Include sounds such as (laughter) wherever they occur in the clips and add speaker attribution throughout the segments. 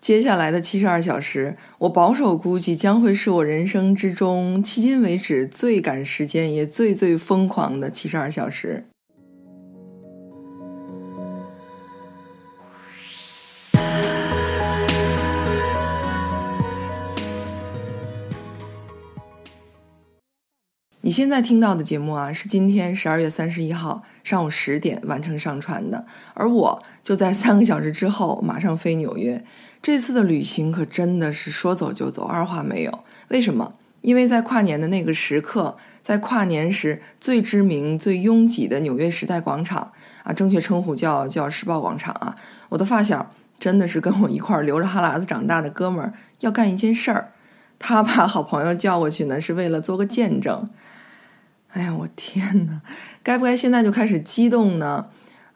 Speaker 1: 接下来的七十二小时，我保守估计将会是我人生之中迄今为止最赶时间也最最疯狂的七十二小时。你现在听到的节目啊，是今天十二月三十一号上午十点完成上传的，而我就在三个小时之后马上飞纽约。这次的旅行可真的是说走就走，二话没有。为什么？因为在跨年的那个时刻，在跨年时最知名、最拥挤的纽约时代广场啊，正确称呼叫叫时报广场啊。我的发小真的是跟我一块儿流着哈喇子长大的哥们儿，要干一件事儿，他把好朋友叫过去呢，是为了做个见证。哎呀，我天哪！该不该现在就开始激动呢？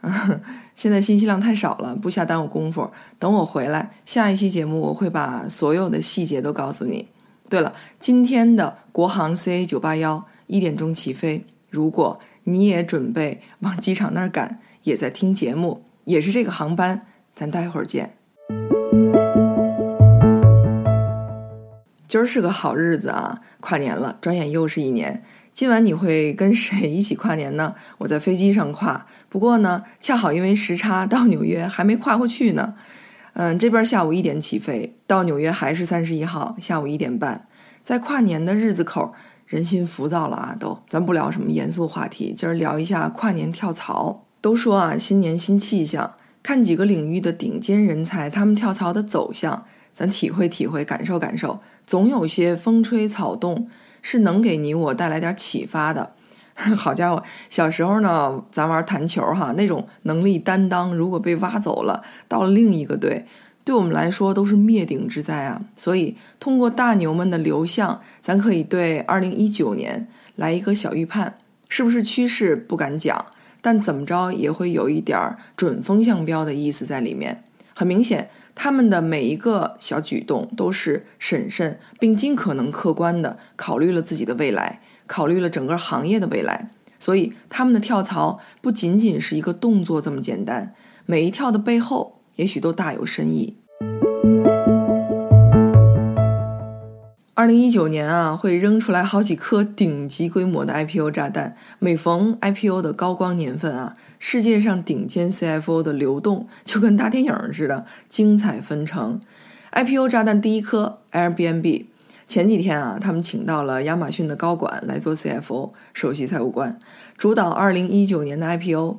Speaker 1: 嗯现在信息量太少了，不瞎耽误功夫。等我回来，下一期节目我会把所有的细节都告诉你。对了，今天的国航 CA 九八幺一点钟起飞，如果你也准备往机场那儿赶，也在听节目，也是这个航班，咱待会儿见。今儿是个好日子啊，跨年了，转眼又是一年。今晚你会跟谁一起跨年呢？(laughs) 我在飞机上跨，不过呢，恰好因为时差到纽约还没跨过去呢。嗯，这边下午一点起飞，到纽约还是三十一号下午一点半。在跨年的日子口，人心浮躁了啊！都，咱不聊什么严肃话题，今儿聊一下跨年跳槽。都说啊，新年新气象，看几个领域的顶尖人才，他们跳槽的走向，咱体会体会，感受感受，总有些风吹草动。是能给你我带来点启发的。(laughs) 好家伙，小时候呢，咱玩弹球哈，那种能力担当，如果被挖走了，到了另一个队，对我们来说都是灭顶之灾啊。所以，通过大牛们的流向，咱可以对二零一九年来一个小预判，是不是趋势不敢讲，但怎么着也会有一点准风向标的意思在里面。很明显。他们的每一个小举动都是审慎并尽可能客观的考虑了自己的未来，考虑了整个行业的未来，所以他们的跳槽不仅仅是一个动作这么简单，每一跳的背后也许都大有深意。二零一九年啊，会扔出来好几颗顶级规模的 IPO 炸弹。每逢 IPO 的高光年份啊，世界上顶尖 CFO 的流动就跟大电影似的，精彩纷呈。IPO 炸弹第一颗，Airbnb。前几天啊，他们请到了亚马逊的高管来做 CFO 首席财务官，主导二零一九年的 IPO。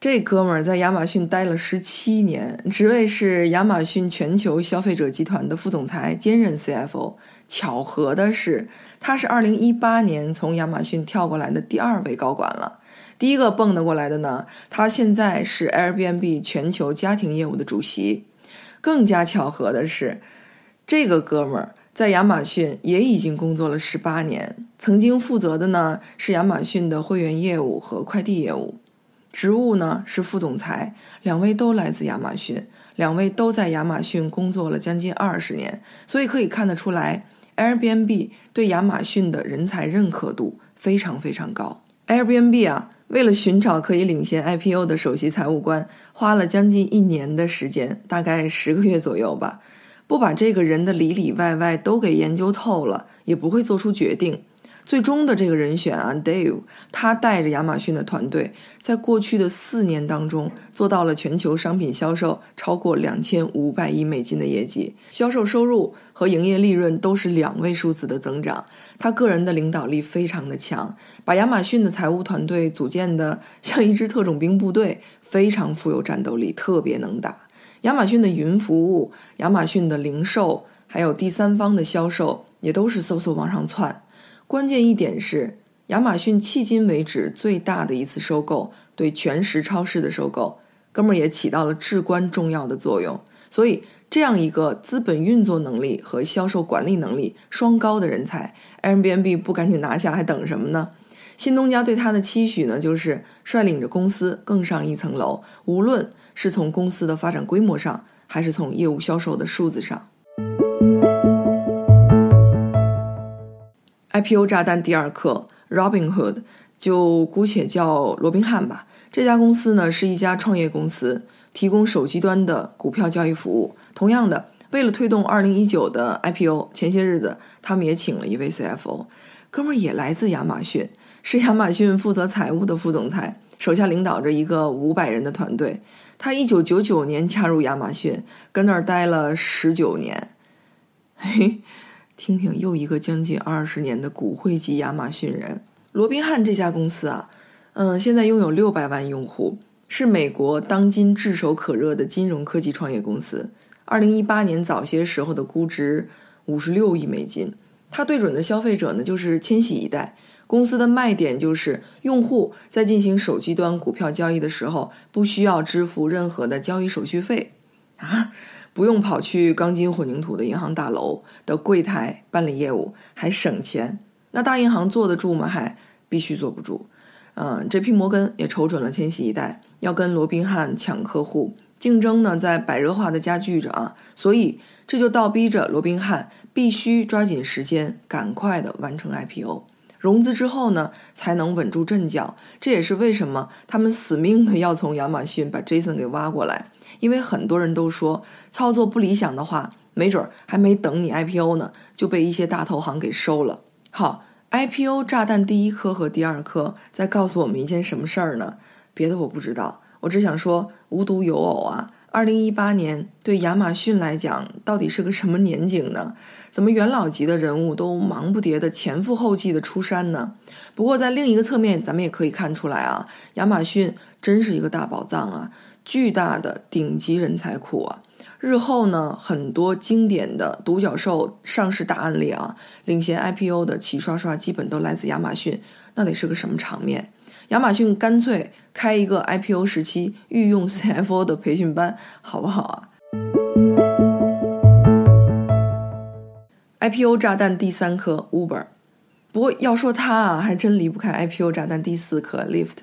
Speaker 1: 这哥们儿在亚马逊待了十七年，职位是亚马逊全球消费者集团的副总裁，兼任 CFO。巧合的是，他是二零一八年从亚马逊跳过来的第二位高管了。第一个蹦跶过来的呢，他现在是 Airbnb 全球家庭业务的主席。更加巧合的是，这个哥们儿在亚马逊也已经工作了十八年，曾经负责的呢是亚马逊的会员业务和快递业务。职务呢是副总裁，两位都来自亚马逊，两位都在亚马逊工作了将近二十年，所以可以看得出来，Airbnb 对亚马逊的人才认可度非常非常高。Airbnb 啊，为了寻找可以领先 IPO 的首席财务官，花了将近一年的时间，大概十个月左右吧，不把这个人的里里外外都给研究透了，也不会做出决定。最终的这个人选啊，Dave，他带着亚马逊的团队，在过去的四年当中，做到了全球商品销售超过两千五百亿美金的业绩，销售收入和营业利润都是两位数字的增长。他个人的领导力非常的强，把亚马逊的财务团队组建的像一支特种兵部队，非常富有战斗力，特别能打。亚马逊的云服务、亚马逊的零售，还有第三方的销售，也都是嗖嗖往上窜。关键一点是，亚马逊迄今为止最大的一次收购，对全食超市的收购，哥们儿也起到了至关重要的作用。所以，这样一个资本运作能力和销售管理能力双高的人才，Airbnb 不赶紧拿下还等什么呢？新东家对他的期许呢，就是率领着公司更上一层楼，无论是从公司的发展规模上，还是从业务销售的数字上。IPO 炸弹第二课，Robinhood 就姑且叫罗宾汉吧。这家公司呢是一家创业公司，提供手机端的股票交易服务。同样的，为了推动二零一九的 IPO，前些日子他们也请了一位 CFO，哥们儿也来自亚马逊，是亚马逊负责财务的副总裁，手下领导着一个五百人的团队。他一九九九年加入亚马逊，跟那儿待了十九年。嘿，(laughs) 听听又一个将近二十年的骨灰级亚马逊人。罗宾汉这家公司啊，嗯，现在拥有六百万用户，是美国当今炙手可热的金融科技创业公司。二零一八年早些时候的估值五十六亿美金。它对准的消费者呢，就是千禧一代。公司的卖点就是，用户在进行手机端股票交易的时候，不需要支付任何的交易手续费，啊，不用跑去钢筋混凝土的银行大楼的柜台办理业务，还省钱。那大银行坐得住吗？还必须坐不住。嗯，J.P. 摩根也瞅准了千禧一代，要跟罗宾汉抢客户，竞争呢在白热化的加剧着啊，所以这就倒逼着罗宾汉必须抓紧时间，赶快的完成 IPO。融资之后呢，才能稳住阵脚。这也是为什么他们死命的要从亚马逊把 Jason 给挖过来。因为很多人都说，操作不理想的话，没准儿还没等你 IPO 呢，就被一些大投行给收了。好，IPO 炸弹第一颗和第二颗在告诉我们一件什么事儿呢？别的我不知道，我只想说，无独有偶啊。二零一八年对亚马逊来讲，到底是个什么年景呢？怎么元老级的人物都忙不迭的前赴后继的出山呢？不过在另一个侧面，咱们也可以看出来啊，亚马逊真是一个大宝藏啊，巨大的顶级人才库啊！日后呢，很多经典的独角兽上市大案例啊，领衔 IPO 的齐刷刷，基本都来自亚马逊，那得是个什么场面？亚马逊干脆开一个 IPO 时期御用 CFO 的培训班，好不好啊？IPO 炸弹第三颗 Uber，不过要说它啊，还真离不开 IPO 炸弹第四颗 Lift。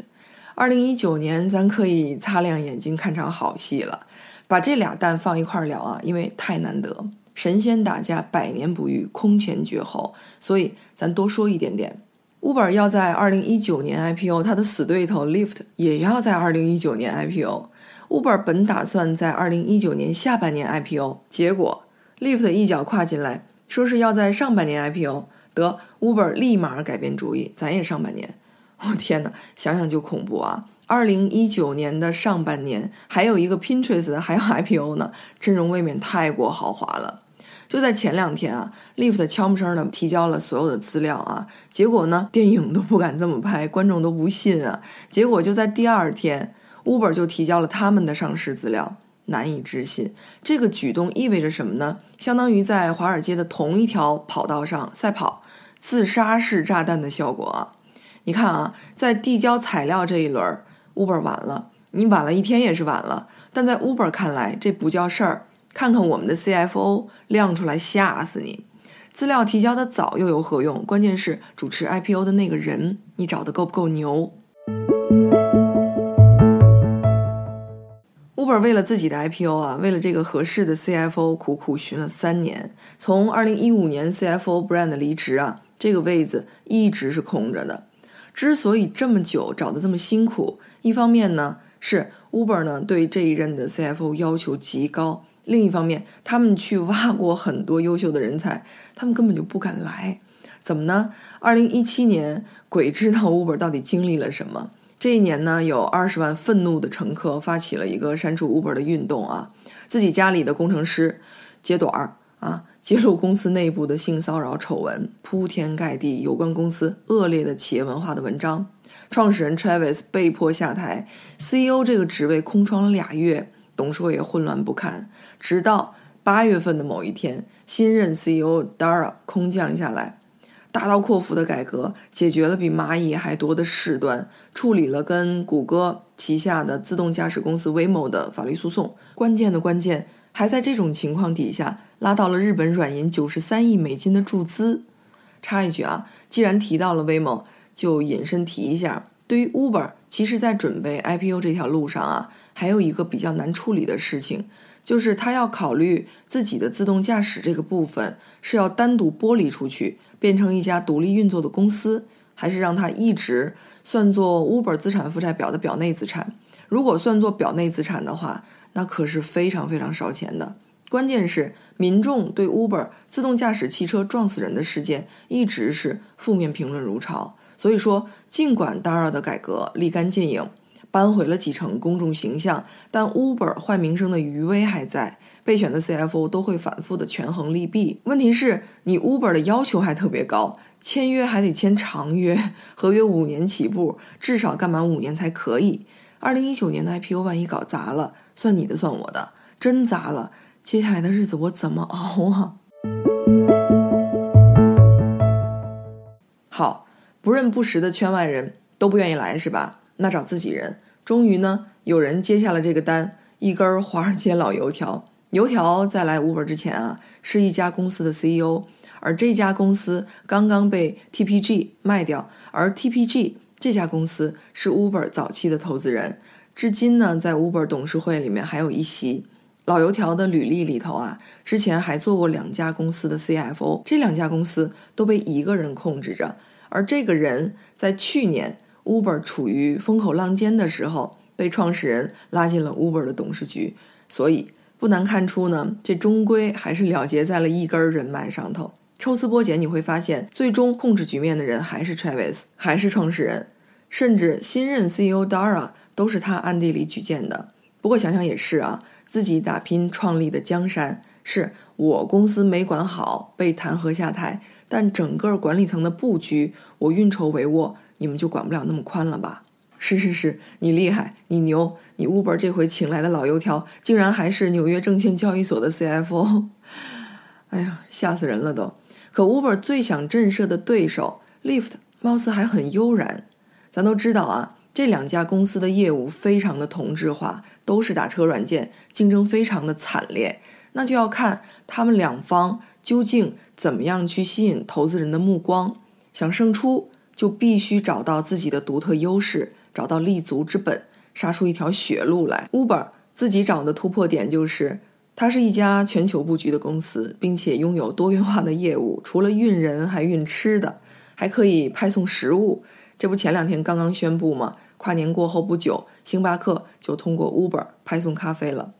Speaker 1: 二零一九年，咱可以擦亮眼睛看场好戏了。把这俩蛋放一块聊啊，因为太难得，神仙打架百年不遇，空前绝后，所以咱多说一点点。Uber 要在二零一九年 IPO，它的死对头 Lyft 也要在二零一九年 IPO。Uber 本打算在二零一九年下半年 IPO，结果 Lyft 一脚跨进来，说是要在上半年 IPO。得 Uber 立马改变主意，咱也上半年。我 (laughs) 天哪，想想就恐怖啊！二零一九年的上半年还有一个 Pinterest 还要 IPO 呢，阵容未免太过豪华了。就在前两天啊，Lyft 悄没声的提交了所有的资料啊，结果呢，电影都不敢这么拍，观众都不信啊。结果就在第二天，Uber 就提交了他们的上市资料，难以置信。这个举动意味着什么呢？相当于在华尔街的同一条跑道上赛跑，自杀式炸弹的效果啊！你看啊，在递交材料这一轮，Uber 晚了，你晚了一天也是晚了，但在 Uber 看来，这不叫事儿。看看我们的 CFO 亮出来吓死你！资料提交的早又有何用？关键是主持 IPO 的那个人，你找的够不够牛？Uber 为了自己的 IPO 啊，为了这个合适的 CFO 苦苦寻了三年。从2015年 CFO Brand 离职啊，这个位子一直是空着的。之所以这么久找的这么辛苦，一方面呢是 Uber 呢对这一任的 CFO 要求极高。另一方面，他们去挖过很多优秀的人才，他们根本就不敢来。怎么呢？二零一七年，鬼知道 (laughs) Uber 到底经历了什么。这一年呢，有二十万愤怒的乘客发起了一个删除 Uber 的运动啊！自己家里的工程师揭短儿啊，揭露公司内部的性骚扰丑闻，铺天盖地有关公司恶劣的企业文化的文章。创始人 Travis 被迫下台，CEO 这个职位空窗了俩月。董事会也混乱不堪，直到八月份的某一天，新任 CEO Dara 空降下来，大刀阔斧的改革，解决了比蚂蚁还多的事端，处理了跟谷歌旗下的自动驾驶公司 Waymo 的法律诉讼。关键的关键还在这种情况底下，拉到了日本软银九十三亿美金的注资。插一句啊，既然提到了威猛就引申提一下。对于 Uber，其实，在准备 IPO 这条路上啊，还有一个比较难处理的事情，就是他要考虑自己的自动驾驶这个部分是要单独剥离出去，变成一家独立运作的公司，还是让它一直算作 Uber 资产负债表的表内资产。如果算作表内资产的话，那可是非常非常烧钱的。关键是民众对 Uber 自动驾驶汽车撞死人的事件一直是负面评论如潮。所以说，尽管 Dara 的改革立竿见影，扳回了几成公众形象，但 Uber 坏名声的余威还在。备选的 CFO 都会反复的权衡利弊。问题是，你 Uber 的要求还特别高，签约还得签长约，合约五年起步，至少干满五年才可以。二零一九年的 IPO 万一搞砸了，算你的算我的，真砸了，接下来的日子我怎么熬啊？(laughs) 好，不认不识的圈外人都不愿意来是吧？那找自己人。终于呢，有人接下了这个单，一根华尔街老油条。油条在来 Uber 之前啊，是一家公司的 CEO，而这家公司刚刚被 TPG 卖掉，而 TPG 这家公司是 Uber 早期的投资人，至今呢，在 Uber 董事会里面还有一席。老油条的履历里头啊，之前还做过两家公司的 CFO，这两家公司都被一个人控制着，而这个人在去年 Uber 处于风口浪尖的时候，被创始人拉进了 Uber 的董事局，所以。不难看出呢，这终归还是了结在了一根人脉上头。抽丝剥茧，你会发现，最终控制局面的人还是 Travis，还是创始人，甚至新任 CEO Dara 都是他暗地里举荐的。不过想想也是啊，自己打拼创立的江山，是我公司没管好被弹劾下台，但整个管理层的布局我运筹帷幄，你们就管不了那么宽了吧？是是是，你厉害，你牛，你 Uber 这回请来的老油条，竟然还是纽约证券交易所的 CFO，(laughs) 哎呀，吓死人了都！可 Uber 最想震慑的对手 Lyft，貌似还很悠然。咱都知道啊，这两家公司的业务非常的同质化，都是打车软件，竞争非常的惨烈。那就要看他们两方究竟怎么样去吸引投资人的目光。想胜出，就必须找到自己的独特优势。找到立足之本，杀出一条血路来。Uber 自己找的突破点就是，它是一家全球布局的公司，并且拥有多元化的业务，除了运人还运吃的，还可以派送食物。这不前两天刚刚宣布吗？跨年过后不久，星巴克就通过 Uber 派送咖啡了。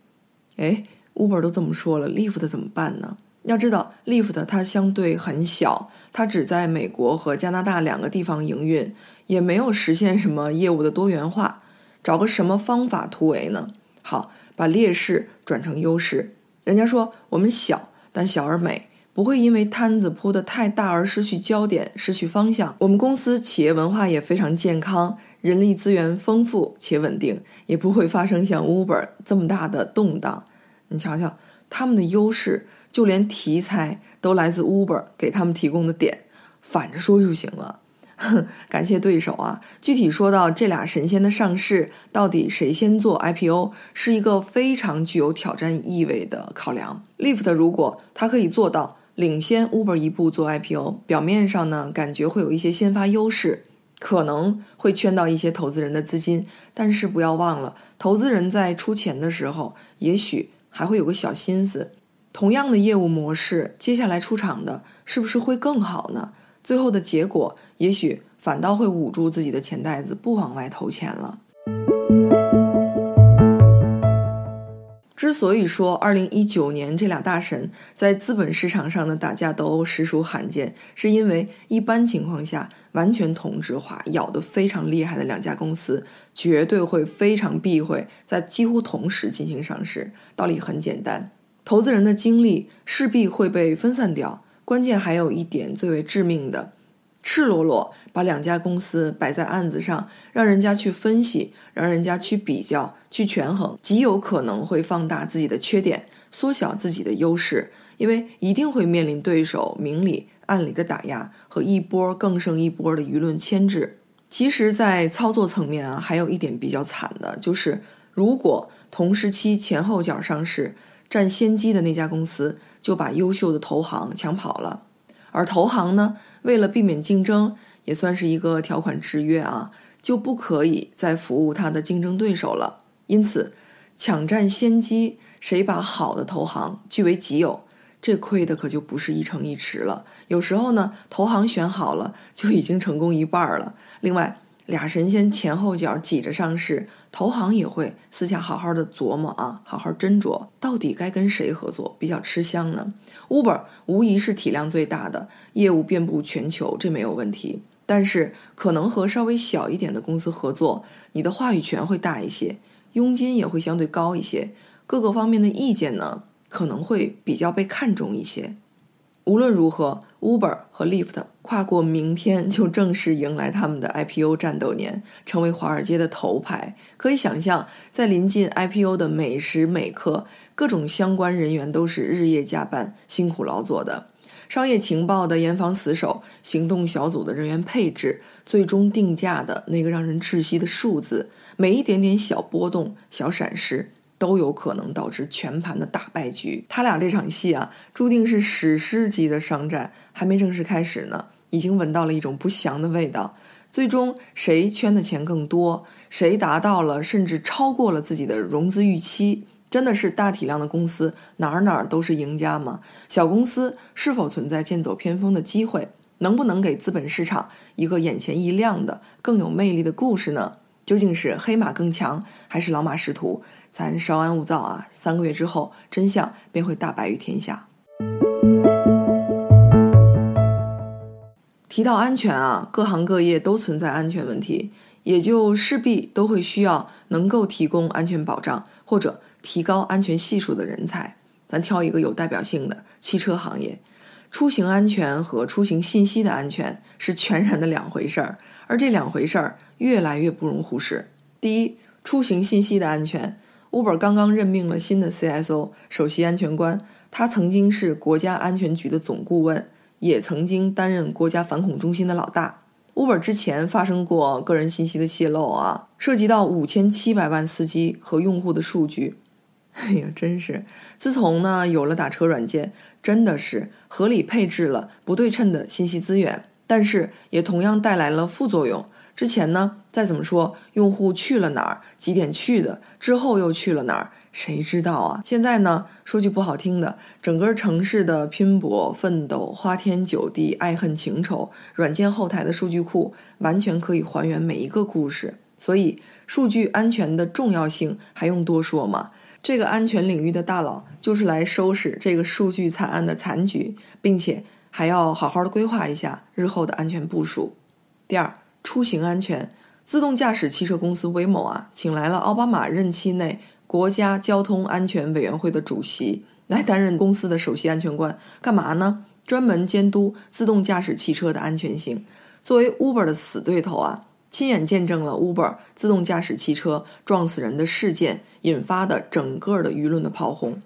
Speaker 1: 哎，Uber 都这么说了，Lyft 怎么办呢？要知道，Lyft 它相对很小，它只在美国和加拿大两个地方营运。也没有实现什么业务的多元化，找个什么方法突围呢？好，把劣势转成优势。人家说我们小，但小而美，不会因为摊子铺得太大而失去焦点、失去方向。我们公司企业文化也非常健康，人力资源丰富且稳定，也不会发生像 Uber 这么大的动荡。你瞧瞧，他们的优势，就连题材都来自 Uber 给他们提供的点，反着说就行了。哼 (laughs) 感谢对手啊！具体说到这俩神仙的上市，到底谁先做 IPO，是一个非常具有挑战意味的考量。Lyft 如果它可以做到领先 Uber 一步做 IPO，表面上呢感觉会有一些先发优势，可能会圈到一些投资人的资金。但是不要忘了，投资人在出钱的时候，也许还会有个小心思。同样的业务模式，接下来出场的是不是会更好呢？最后的结果，也许反倒会捂住自己的钱袋子，不往外投钱了。之所以说二零一九年这俩大神在资本市场上的打架斗殴实属罕见，是因为一般情况下，完全同质化、咬得非常厉害的两家公司，绝对会非常避讳在几乎同时进行上市。道理很简单，投资人的精力势必会被分散掉。关键还有一点最为致命的，赤裸裸把两家公司摆在案子上，让人家去分析，让人家去比较、去权衡，极有可能会放大自己的缺点，缩小自己的优势，因为一定会面临对手明里暗里的打压和一波更胜一波的舆论牵制。其实，在操作层面啊，还有一点比较惨的，就是如果同时期前后脚上市。占先机的那家公司就把优秀的投行抢跑了，而投行呢，为了避免竞争，也算是一个条款制约啊，就不可以再服务他的竞争对手了。因此，抢占先机，谁把好的投行据为己有，这亏的可就不是一成一池了。有时候呢，投行选好了就已经成功一半了。另外，俩神仙前后脚挤着上市，投行也会私下好好的琢磨啊，好好斟酌，到底该跟谁合作比较吃香呢？Uber 无疑是体量最大的，业务遍布全球，这没有问题。但是可能和稍微小一点的公司合作，你的话语权会大一些，佣金也会相对高一些，各个方面的意见呢可能会比较被看重一些。无论如何，Uber 和 Lyft 跨过明天就正式迎来他们的 IPO 战斗年，成为华尔街的头牌。可以想象，在临近 IPO 的每时每刻，各种相关人员都是日夜加班、辛苦劳作的。商业情报的严防死守，行动小组的人员配置，最终定价的那个让人窒息的数字，每一点点小波动、小闪失。都有可能导致全盘的大败局。他俩这场戏啊，注定是史诗级的商战，还没正式开始呢，已经闻到了一种不祥的味道。最终谁圈的钱更多，谁达到了甚至超过了自己的融资预期，真的是大体量的公司哪儿哪儿都是赢家吗？小公司是否存在剑走偏锋的机会？能不能给资本市场一个眼前一亮的、更有魅力的故事呢？究竟是黑马更强，还是老马识途？咱稍安勿躁啊！三个月之后，真相便会大白于天下。提到安全啊，各行各业都存在安全问题，也就势必都会需要能够提供安全保障或者提高安全系数的人才。咱挑一个有代表性的汽车行业，出行安全和出行信息的安全是全然的两回事儿，而这两回事儿越来越不容忽视。第一，出行信息的安全。Uber 刚刚任命了新的 CSO 首席安全官，他曾经是国家安全局的总顾问，也曾经担任国家反恐中心的老大。Uber 之前发生过个人信息的泄露啊，涉及到五千七百万司机和用户的数据。哎呀，真是！自从呢有了打车软件，真的是合理配置了不对称的信息资源，但是也同样带来了副作用。之前呢，再怎么说，用户去了哪儿，几点去的，之后又去了哪儿，谁知道啊？现在呢，说句不好听的，整个城市的拼搏、奋斗、花天酒地、爱恨情仇，软件后台的数据库完全可以还原每一个故事。所以，数据安全的重要性还用多说吗？这个安全领域的大佬就是来收拾这个数据惨案的残局，并且还要好好的规划一下日后的安全部署。第二。出行安全，自动驾驶汽车公司威某啊，请来了奥巴马任期内国家交通安全委员会的主席来担任公司的首席安全官，干嘛呢？专门监督自动驾驶汽车的安全性。作为 Uber 的死对头啊，亲眼见证了 Uber 自动驾驶汽车撞死人的事件引发的整个的舆论的炮轰。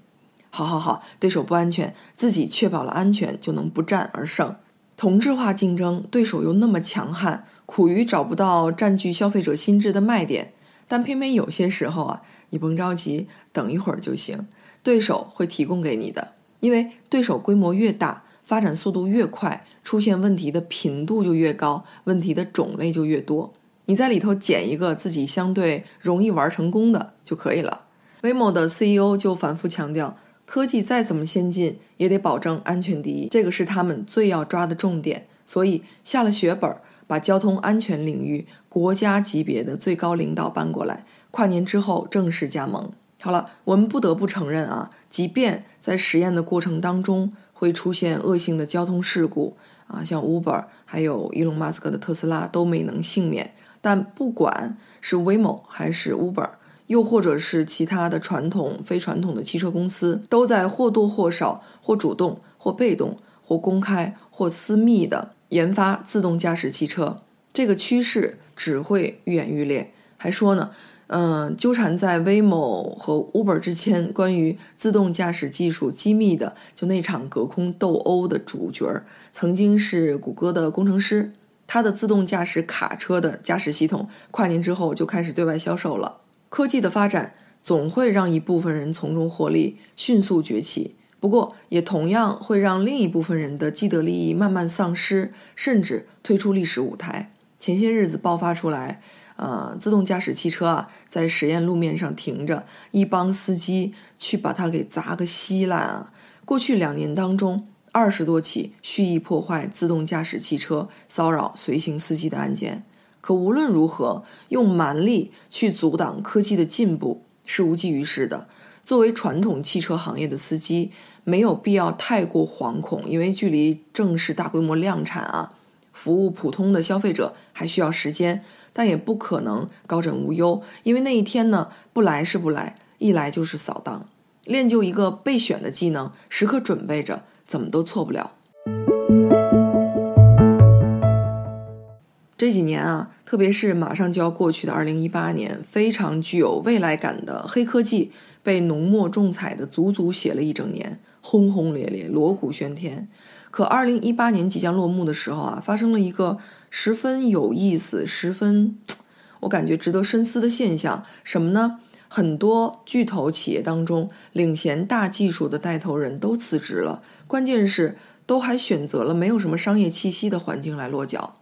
Speaker 1: 好好好，对手不安全，自己确保了安全就能不战而胜。同质化竞争，对手又那么强悍，苦于找不到占据消费者心智的卖点。但偏偏有些时候啊，你甭着急，等一会儿就行。对手会提供给你的，因为对手规模越大，发展速度越快，出现问题的频度就越高，问题的种类就越多。你在里头捡一个自己相对容易玩成功的就可以了。Waymo 的 CEO 就反复强调。科技再怎么先进，也得保证安全第一，这个是他们最要抓的重点。所以下了血本，把交通安全领域国家级别的最高领导搬过来，跨年之后正式加盟。好了，我们不得不承认啊，即便在实验的过程当中会出现恶性的交通事故啊，像 Uber 还有伊隆马斯克的特斯拉都没能幸免，但不管是 Waymo 还是 Uber。又或者是其他的传统、非传统的汽车公司，都在或多或少、或主动、或被动、或公开、或私密的研发自动驾驶汽车。这个趋势只会愈演愈烈。还说呢，嗯，纠缠在 Waymo 和 Uber 之间关于自动驾驶技术机密的，就那场隔空斗殴的主角，曾经是谷歌的工程师。它的自动驾驶卡车的驾驶系统，跨年之后就开始对外销售了。科技的发展总会让一部分人从中获利，迅速崛起。不过，也同样会让另一部分人的既得利益慢慢丧失，甚至退出历史舞台。前些日子爆发出来，呃，自动驾驶汽车啊，在实验路面上停着，一帮司机去把它给砸个稀烂啊！过去两年当中，二十多起蓄意破坏自动驾驶汽车、骚扰随行司机的案件。可无论如何，用蛮力去阻挡科技的进步是无济于事的。作为传统汽车行业的司机，没有必要太过惶恐，因为距离正式大规模量产啊，服务普通的消费者还需要时间。但也不可能高枕无忧，因为那一天呢，不来是不来，一来就是扫荡。练就一个备选的技能，时刻准备着，怎么都错不了。这几年啊，特别是马上就要过去的二零一八年，非常具有未来感的黑科技被浓墨重彩的足足写了一整年，轰轰烈烈，锣鼓喧天。可二零一八年即将落幕的时候啊，发生了一个十分有意思、十分 (tsk) 我感觉值得深思的现象，什么呢？很多巨头企业当中，领衔大技术的带头人都辞职了，关键是都还选择了没有什么商业气息的环境来落脚。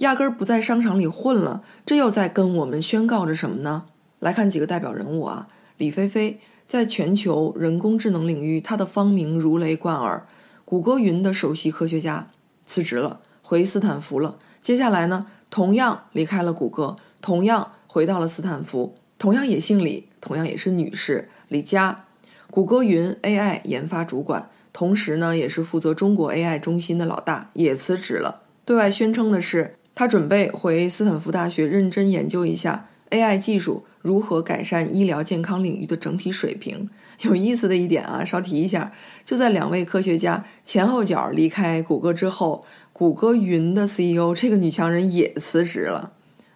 Speaker 1: 压根儿不在商场里混了，这又在跟我们宣告着什么呢？来看几个代表人物啊，李飞飞在全球人工智能领域，他的芳名如雷贯耳，谷歌云的首席科学家辞职了，回斯坦福了。接下来呢，同样离开了谷歌，同样回到了斯坦福，同样也姓李，同样也是女士，李佳，谷歌云 AI 研发主管，同时呢也是负责中国 AI 中心的老大，也辞职了，对外宣称的是。他准备回斯坦福大学认真研究一下 AI 技术如何改善医疗健康领域的整体水平。(laughs) 有意思的一点啊，稍提一下，就在两位科学家前后脚离开谷歌之后，谷歌云的 CEO 这个女强人也辞职了。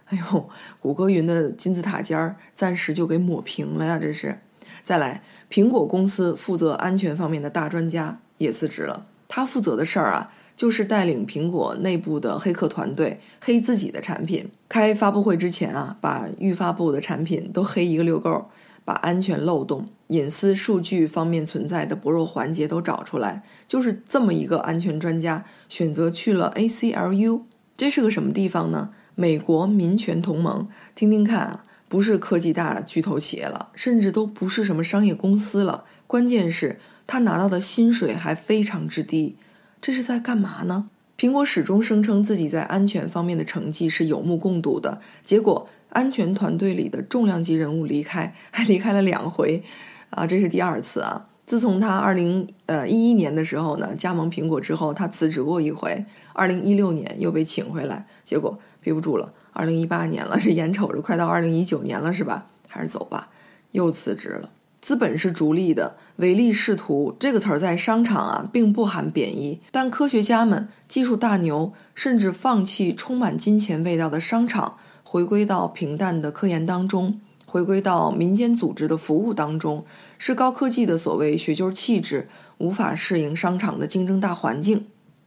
Speaker 1: 哎呦，谷歌云的金字塔尖儿暂时就给抹平了呀！这是。再来，苹果公司负责安全方面的大专家也辞职了，他负责的事儿啊。就是带领苹果内部的黑客团队黑自己的产品，开发布会之前啊，把预发布的产品都黑一个溜够，把安全漏洞、隐私数据方面存在的薄弱环节都找出来。就是这么一个安全专家，选择去了 ACLU，这是个什么地方呢？美国民权同盟。听听看啊，不是科技大巨头企业了，甚至都不是什么商业公司了。关键是，他拿到的薪水还非常之低。这是在干嘛呢？苹果始终声称自己在安全方面的成绩是有目共睹的，结果安全团队里的重量级人物离开，还离开了两回，啊，这是第二次啊！自从他二零呃一一年的时候呢加盟苹果之后，他辞职过一回，二零一六年又被请回来，结果憋不住了，二零一八年了，(laughs) 这眼瞅着快到二零一九年了，是吧？还是走吧，又辞职了。资本是逐利的，唯利是图这个词儿在商场啊，并不含贬义。但科学家们、技术大牛甚至放弃充满金钱味道的商场，回归到平淡的科研当中，回归到民间组织的服务当中，是高科技的所谓学究气质无法适应商场的竞争大环境。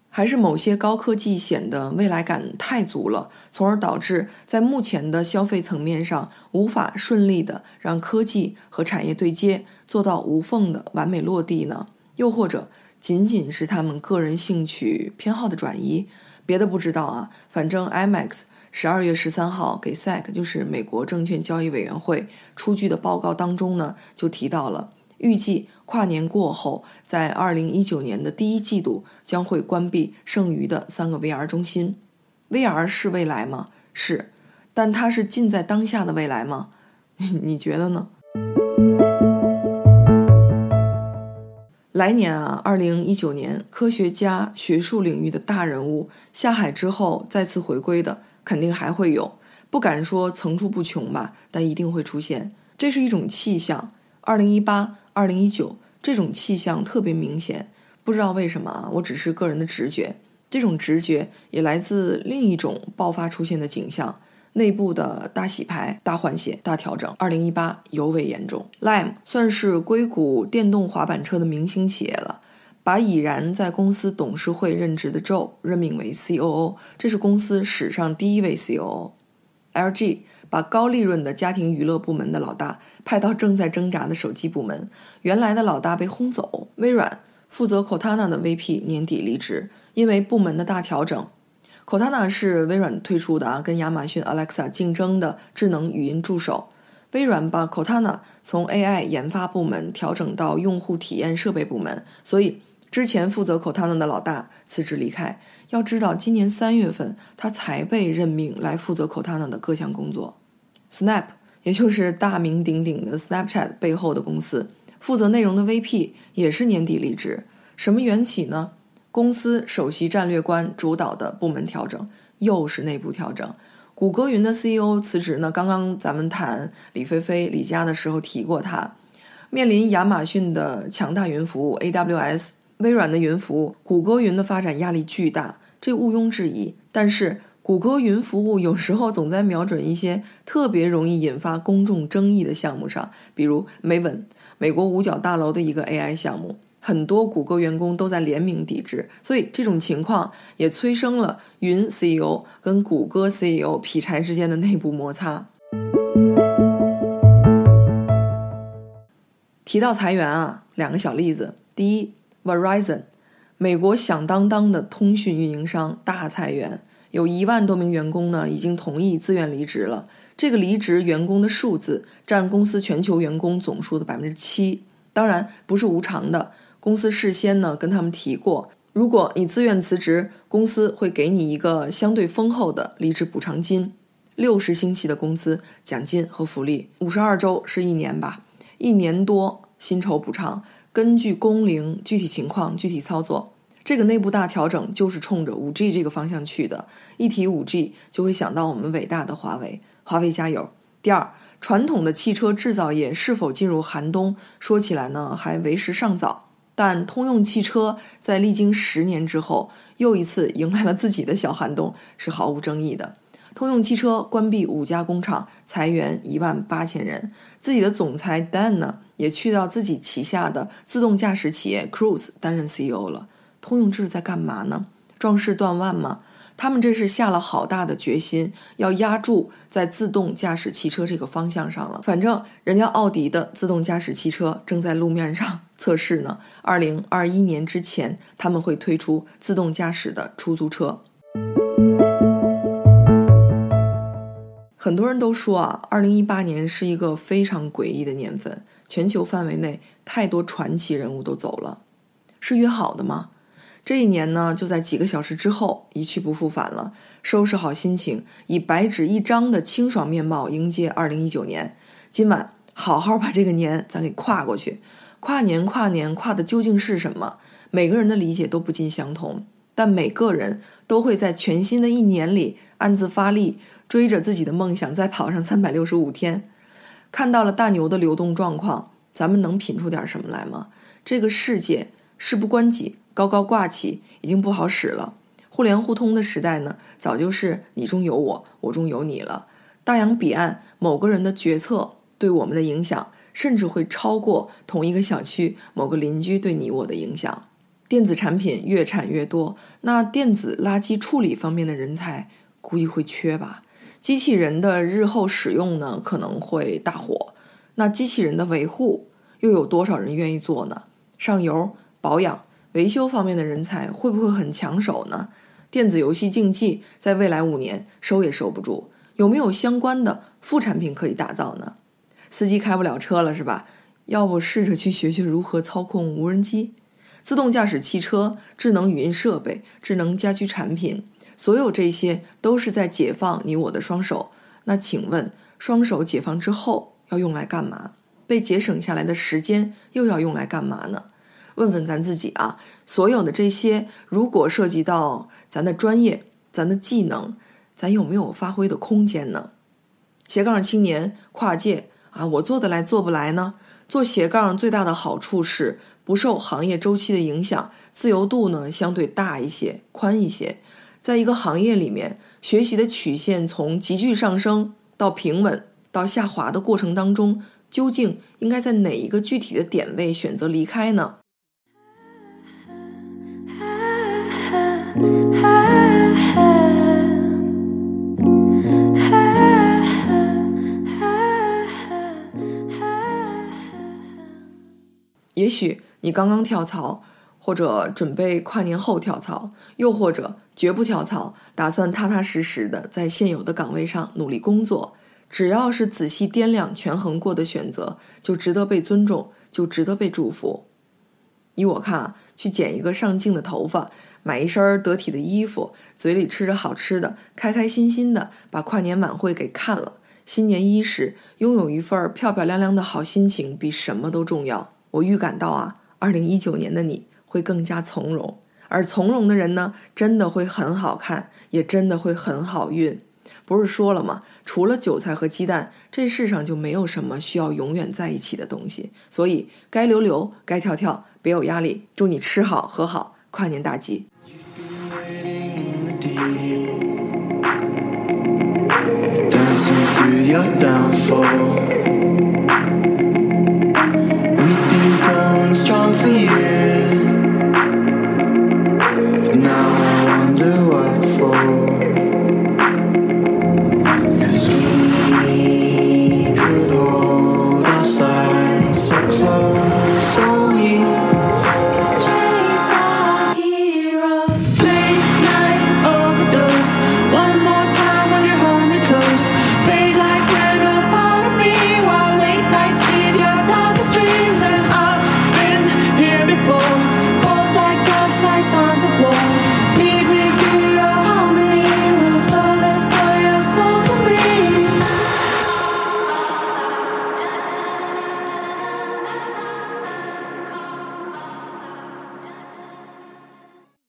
Speaker 1: 还是某些高科技显得未来感太足了，从而导致在目前的消费层面上无法顺利的让科技和产业对接做到无缝的完美落地呢？又或者仅仅是他们个人兴趣偏好的转移？别的不知道啊，反正 IMAX 十二月十三号给 SEC，就是美国证券交易委员会出具的报告当中呢，就提到了。预计跨年过后，在二零一九年的第一季度将会关闭剩余的三个 VR 中心。VR 是未来吗？是，但它是近在当下的未来吗？(laughs) 你你觉得呢？来年啊，二零一九年，科学家、学术领域的大人物下海之后再次回归的，肯定还会有，不敢说层出不穷吧，但一定会出现。这是一种气象。二零一八。二零一九这种气象特别明显，不知道为什么啊，我只是个人的直觉。这种直觉也来自另一种爆发出现的景象：内部的大洗牌、大换血、大调整。二零一八尤为严重。Lime 算是硅谷电动滑板车的明星企业了，把已然在公司董事会任职的 Joe 任命为 COO，这是公司史上第一位 COO。LG。把高利润的家庭娱乐部门的老大派到正在挣扎的手机部门，原来的老大被轰走。微软负责 Cortana 的 VP 年底离职，因为部门的大调整。Cortana 是微软推出的啊，跟亚马逊 Alexa 竞争的智能语音助手。微软把 Cortana 从 AI 研发部门调整到用户体验设备部门，所以之前负责 COTANA 的老大辞职离开。要知道，今年三月份他才被任命来负责 COTANA 的各项工作。Snap，也就是大名鼎鼎的 Snapchat 背后的公司，负责内容的 VP 也是年底离职。什么缘起呢？公司首席战略官主导的部门调整，又是内部调整。谷歌云的 CEO 辞职呢？刚刚咱们谈李飞飞、李佳的时候提过他。面临亚马逊的强大云服务 AWS。微软的云服务，谷歌云的发展压力巨大，这毋庸置疑。但是，谷歌云服务有时候总在瞄准一些特别容易引发公众争议的项目上，比如 Maven，美国五角大楼的一个 AI 项目，很多谷歌员工都在联名抵制。所以，这种情况也催生了云 CEO 跟谷歌 CEO 劈柴之间的内部摩擦。提到裁员啊，两个小例子，第一。Verizon，美国响当当的通讯运营商大裁员，有一万多名员工呢，已经同意自愿离职了。这个离职员工的数字占公司全球员工总数的百分之七。当然不是无偿的，公司事先呢跟他们提过，如果你自愿辞职，公司会给你一个相对丰厚的离职补偿金，六十星期的工资、奖金和福利，五十二周是一年吧，一年多薪酬补偿。根据工龄、具体情况具体操作，这个内部大调整就是冲着五 G 这个方向去的。一提五 G，就会想到我们伟大的华为，华为加油！第二，传统的汽车制造业是否进入寒冬？说起来呢，还为时尚早。但通用汽车在历经十年之后，又一次迎来了自己的小寒冬，是毫无争议的。通用汽车关闭五家工厂，裁员一万八千人，自己的总裁 Dan 呢？也去到自己旗下的自动驾驶企业 Cruise 担任 CEO 了。通用这是在干嘛呢？壮士断腕吗？他们这是下了好大的决心，要压住在自动驾驶汽车这个方向上了。反正人家奥迪的自动驾驶汽车正在路面上 (laughs) 测试呢。二零二一年之前，他们会推出自动驾驶的出租车。很多人都说啊，二零一八年是一个非常诡异的年份。全球范围内太多传奇人物都走了，是约好的吗？这一年呢，就在几个小时之后一去不复返了。收拾好心情，以白纸一张的清爽面貌迎接二零一九年。今晚好好把这个年咱给跨过去。跨年，跨年，跨的究竟是什么？每个人的理解都不尽相同，但每个人都会在全新的一年里暗自发力，追着自己的梦想再跑上三百六十五天。看到了大牛的流动状况，咱们能品出点什么来吗？这个世界事不关己，高高挂起已经不好使了。互联互通的时代呢，早就是你中有我，我中有你了。大洋彼岸，某个人的决策对我们的影响，甚至会超过同一个小区某个邻居对你我的影响。电子产品越产越多，那电子垃圾处理方面的人才估计会缺吧。机器人的日后使用呢，可能会大火。那机器人的维护又有多少人愿意做呢？上游、保养、维修方面的人才会不会很抢手呢？电子游戏竞技在未来五年收也收不住，有没有相关的副产品可以打造呢？司机开不了车了是吧？要不试着去学学如何操控无人机、自动驾驶汽车、智能语音设备、智能家居产品。所有这些都是在解放你我的双手。那请问，双手解放之后要用来干嘛？被节省下来的时间又要用来干嘛呢？问问咱自己啊！所有的这些，如果涉及到咱的专业、咱的技能，咱有没有发挥的空间呢？斜杠青年跨界啊，我做得来做不来呢？做斜杠最大的好处是不受行业周期的影响，自由度呢相对大一些、宽一些。在一个行业里面，学习的曲线从急剧上升到平稳到下滑的过程当中，究竟应该在哪一个具体的点位选择离开呢？也许你刚刚跳槽。或者准备跨年后跳槽，又或者绝不跳槽，打算踏踏实实的在现有的岗位上努力工作。只要是仔细掂量、权衡过的选择，就值得被尊重，就值得被祝福。依我看啊，去剪一个上镜的头发，买一身得体的衣服，嘴里吃着好吃的，开开心心的把跨年晚会给看了。新年伊始，拥有一份漂漂亮亮的好心情，比什么都重要。我预感到啊，二零一九年的你会更加从容，而从容的人呢，真的会很好看，也真的会很好运。不是说了吗？除了韭菜和鸡蛋，这世上就没有什么需要永远在一起的东西。所以该留留，该跳跳，别有压力。祝你吃好喝好，跨年大吉
Speaker 2: ！Dancing through your downfall